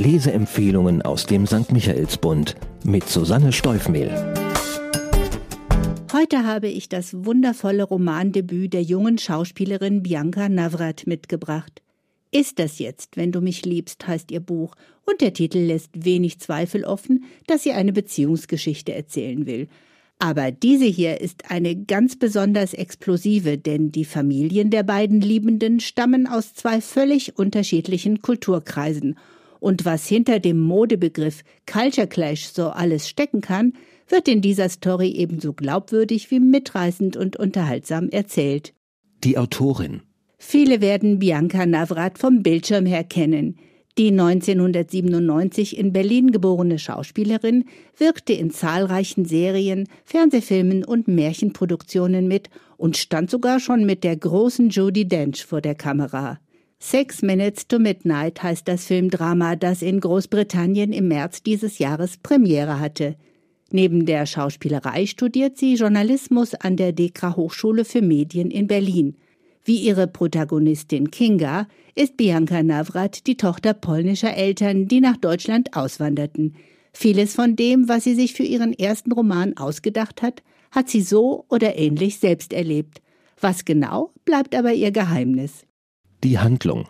Leseempfehlungen aus dem St. Michaelsbund mit Susanne Steufmehl. Heute habe ich das wundervolle Romandebüt der jungen Schauspielerin Bianca Navrat mitgebracht. Ist das jetzt, wenn du mich liebst, heißt ihr Buch, und der Titel lässt wenig Zweifel offen, dass sie eine Beziehungsgeschichte erzählen will. Aber diese hier ist eine ganz besonders explosive, denn die Familien der beiden Liebenden stammen aus zwei völlig unterschiedlichen Kulturkreisen. Und was hinter dem Modebegriff Culture Clash so alles stecken kann, wird in dieser Story ebenso glaubwürdig wie mitreißend und unterhaltsam erzählt. Die Autorin Viele werden Bianca Navrat vom Bildschirm her kennen. Die 1997 in Berlin geborene Schauspielerin wirkte in zahlreichen Serien, Fernsehfilmen und Märchenproduktionen mit und stand sogar schon mit der großen Judi Dench vor der Kamera. Six Minutes to Midnight heißt das Filmdrama, das in Großbritannien im März dieses Jahres Premiere hatte. Neben der Schauspielerei studiert sie Journalismus an der Dekra Hochschule für Medien in Berlin. Wie ihre Protagonistin Kinga ist Bianca Navrat die Tochter polnischer Eltern, die nach Deutschland auswanderten. Vieles von dem, was sie sich für ihren ersten Roman ausgedacht hat, hat sie so oder ähnlich selbst erlebt. Was genau, bleibt aber ihr Geheimnis. Die Handlung.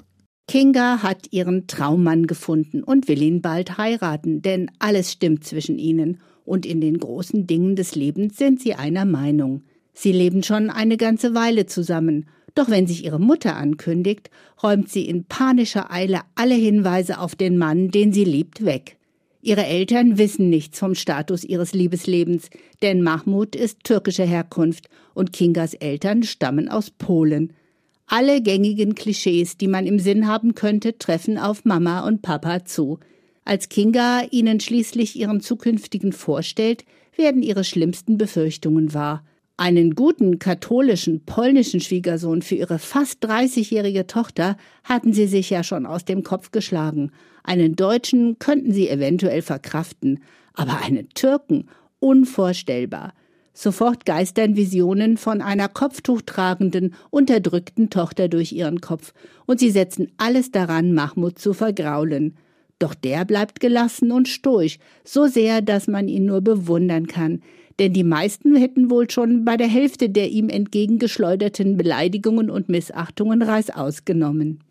Kinga hat ihren Traummann gefunden und will ihn bald heiraten, denn alles stimmt zwischen ihnen und in den großen Dingen des Lebens sind sie einer Meinung. Sie leben schon eine ganze Weile zusammen doch wenn sich ihre Mutter ankündigt, räumt sie in panischer Eile alle Hinweise auf den Mann, den sie liebt, weg. Ihre Eltern wissen nichts vom Status ihres Liebeslebens, denn Mahmud ist türkischer Herkunft und Kingas Eltern stammen aus Polen. Alle gängigen Klischees, die man im Sinn haben könnte, treffen auf Mama und Papa zu. Als Kinga ihnen schließlich ihren zukünftigen vorstellt, werden ihre schlimmsten Befürchtungen wahr. Einen guten katholischen polnischen Schwiegersohn für ihre fast 30-jährige Tochter hatten sie sich ja schon aus dem Kopf geschlagen. Einen Deutschen könnten sie eventuell verkraften, aber einen Türken unvorstellbar. Sofort geistern Visionen von einer kopftuchtragenden, unterdrückten Tochter durch ihren Kopf, und sie setzen alles daran, Mahmud zu vergraulen. Doch der bleibt gelassen und stoisch, so sehr, dass man ihn nur bewundern kann denn die meisten hätten wohl schon bei der Hälfte der ihm entgegengeschleuderten Beleidigungen und Missachtungen Reißaus genommen.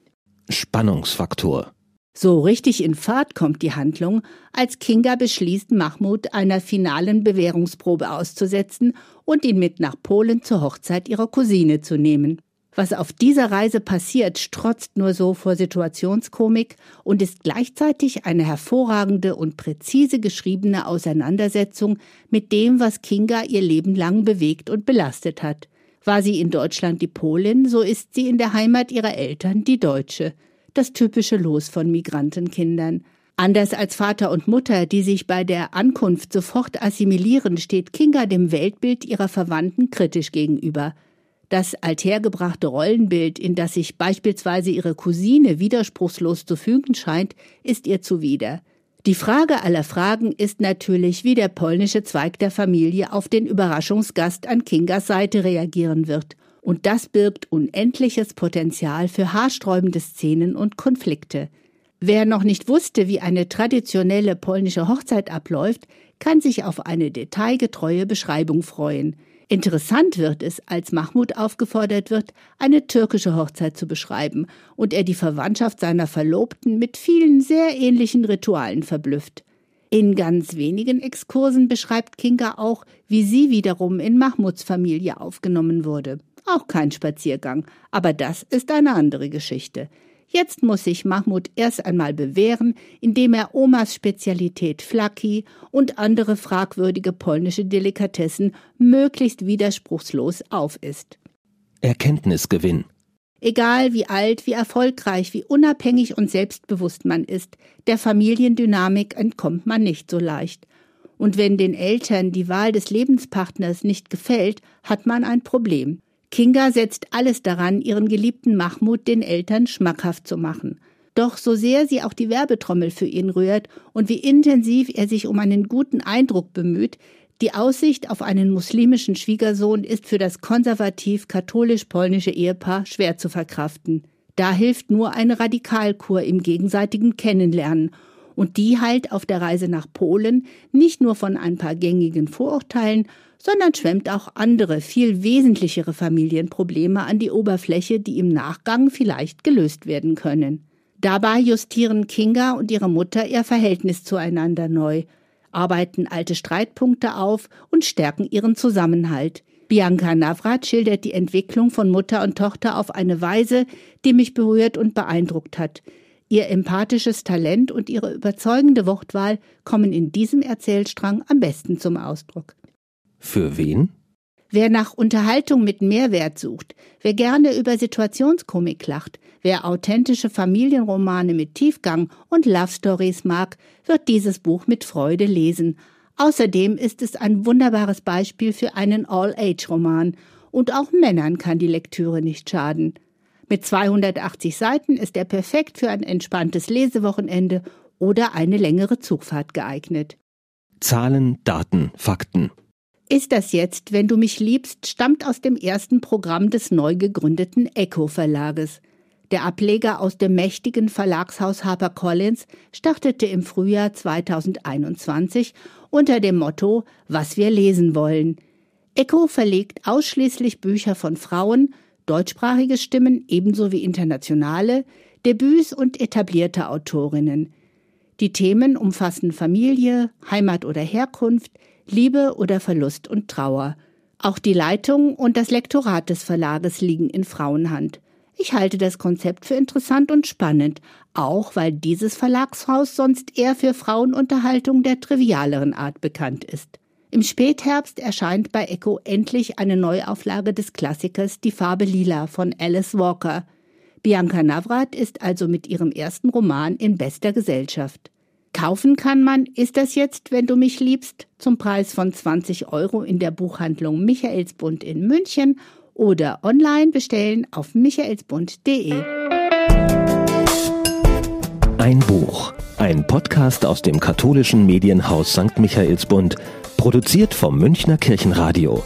Spannungsfaktor. So richtig in Fahrt kommt die Handlung, als Kinga beschließt, Mahmud einer finalen Bewährungsprobe auszusetzen und ihn mit nach Polen zur Hochzeit ihrer Cousine zu nehmen. Was auf dieser Reise passiert, strotzt nur so vor Situationskomik und ist gleichzeitig eine hervorragende und präzise geschriebene Auseinandersetzung mit dem, was Kinga ihr Leben lang bewegt und belastet hat. War sie in Deutschland die Polin, so ist sie in der Heimat ihrer Eltern die Deutsche. Das typische Los von Migrantenkindern. Anders als Vater und Mutter, die sich bei der Ankunft sofort assimilieren, steht Kinga dem Weltbild ihrer Verwandten kritisch gegenüber. Das althergebrachte Rollenbild, in das sich beispielsweise ihre Cousine widerspruchslos zu fügen scheint, ist ihr zuwider. Die Frage aller Fragen ist natürlich, wie der polnische Zweig der Familie auf den Überraschungsgast an Kingas Seite reagieren wird. Und das birgt unendliches Potenzial für haarsträubende Szenen und Konflikte. Wer noch nicht wusste, wie eine traditionelle polnische Hochzeit abläuft, kann sich auf eine detailgetreue Beschreibung freuen. Interessant wird es, als Mahmud aufgefordert wird, eine türkische Hochzeit zu beschreiben und er die Verwandtschaft seiner Verlobten mit vielen sehr ähnlichen Ritualen verblüfft. In ganz wenigen Exkursen beschreibt Kinga auch, wie sie wiederum in Mahmuds Familie aufgenommen wurde. Auch kein Spaziergang, aber das ist eine andere Geschichte. Jetzt muss sich Mahmud erst einmal bewähren, indem er Omas Spezialität Flaki und andere fragwürdige polnische Delikatessen möglichst widerspruchslos aufisst. Erkenntnisgewinn. Egal wie alt, wie erfolgreich, wie unabhängig und selbstbewusst man ist, der Familiendynamik entkommt man nicht so leicht. Und wenn den Eltern die Wahl des Lebenspartners nicht gefällt, hat man ein Problem. Kinga setzt alles daran, ihren geliebten Mahmud den Eltern schmackhaft zu machen. Doch so sehr sie auch die Werbetrommel für ihn rührt und wie intensiv er sich um einen guten Eindruck bemüht, die Aussicht auf einen muslimischen Schwiegersohn ist für das konservativ-katholisch-polnische Ehepaar schwer zu verkraften. Da hilft nur eine Radikalkur im gegenseitigen Kennenlernen Und die heilt auf der Reise nach Polen nicht nur von ein paar gängigen Vorurteilen, sondern schwemmt auch andere, viel wesentlichere Familienprobleme an die Oberfläche, die im Nachgang vielleicht gelöst werden können. Dabei justieren Kinga und ihre Mutter ihr Verhältnis zueinander neu, arbeiten alte Streitpunkte auf und stärken ihren Zusammenhalt. Bianca Navrat schildert die Entwicklung von Mutter und Tochter auf eine Weise, die mich berührt und beeindruckt hat. Ihr empathisches Talent und ihre überzeugende Wortwahl kommen in diesem Erzählstrang am besten zum Ausdruck. Für wen? Wer nach Unterhaltung mit Mehrwert sucht, wer gerne über Situationskomik lacht, wer authentische Familienromane mit Tiefgang und Love Stories mag, wird dieses Buch mit Freude lesen. Außerdem ist es ein wunderbares Beispiel für einen All-Age-Roman und auch Männern kann die Lektüre nicht schaden. Mit 280 Seiten ist er perfekt für ein entspanntes Lesewochenende oder eine längere Zugfahrt geeignet. Zahlen, Daten, Fakten. Ist das jetzt, wenn du mich liebst, stammt aus dem ersten Programm des neu gegründeten Echo Verlages. Der Ableger aus dem mächtigen Verlagshaus HarperCollins startete im Frühjahr 2021 unter dem Motto Was wir lesen wollen. Echo verlegt ausschließlich Bücher von Frauen, deutschsprachige Stimmen ebenso wie internationale, Debüts und etablierte Autorinnen. Die Themen umfassen Familie, Heimat oder Herkunft, Liebe oder Verlust und Trauer. Auch die Leitung und das Lektorat des Verlages liegen in Frauenhand. Ich halte das Konzept für interessant und spannend, auch weil dieses Verlagshaus sonst eher für Frauenunterhaltung der trivialeren Art bekannt ist. Im Spätherbst erscheint bei Echo endlich eine Neuauflage des Klassikers Die Farbe Lila von Alice Walker. Bianca Navrat ist also mit ihrem ersten Roman in bester Gesellschaft. Kaufen kann man Ist das jetzt, wenn du mich liebst, zum Preis von 20 Euro in der Buchhandlung Michaelsbund in München oder online bestellen auf michaelsbund.de. Ein Buch, ein Podcast aus dem katholischen Medienhaus St. Michaelsbund, produziert vom Münchner Kirchenradio.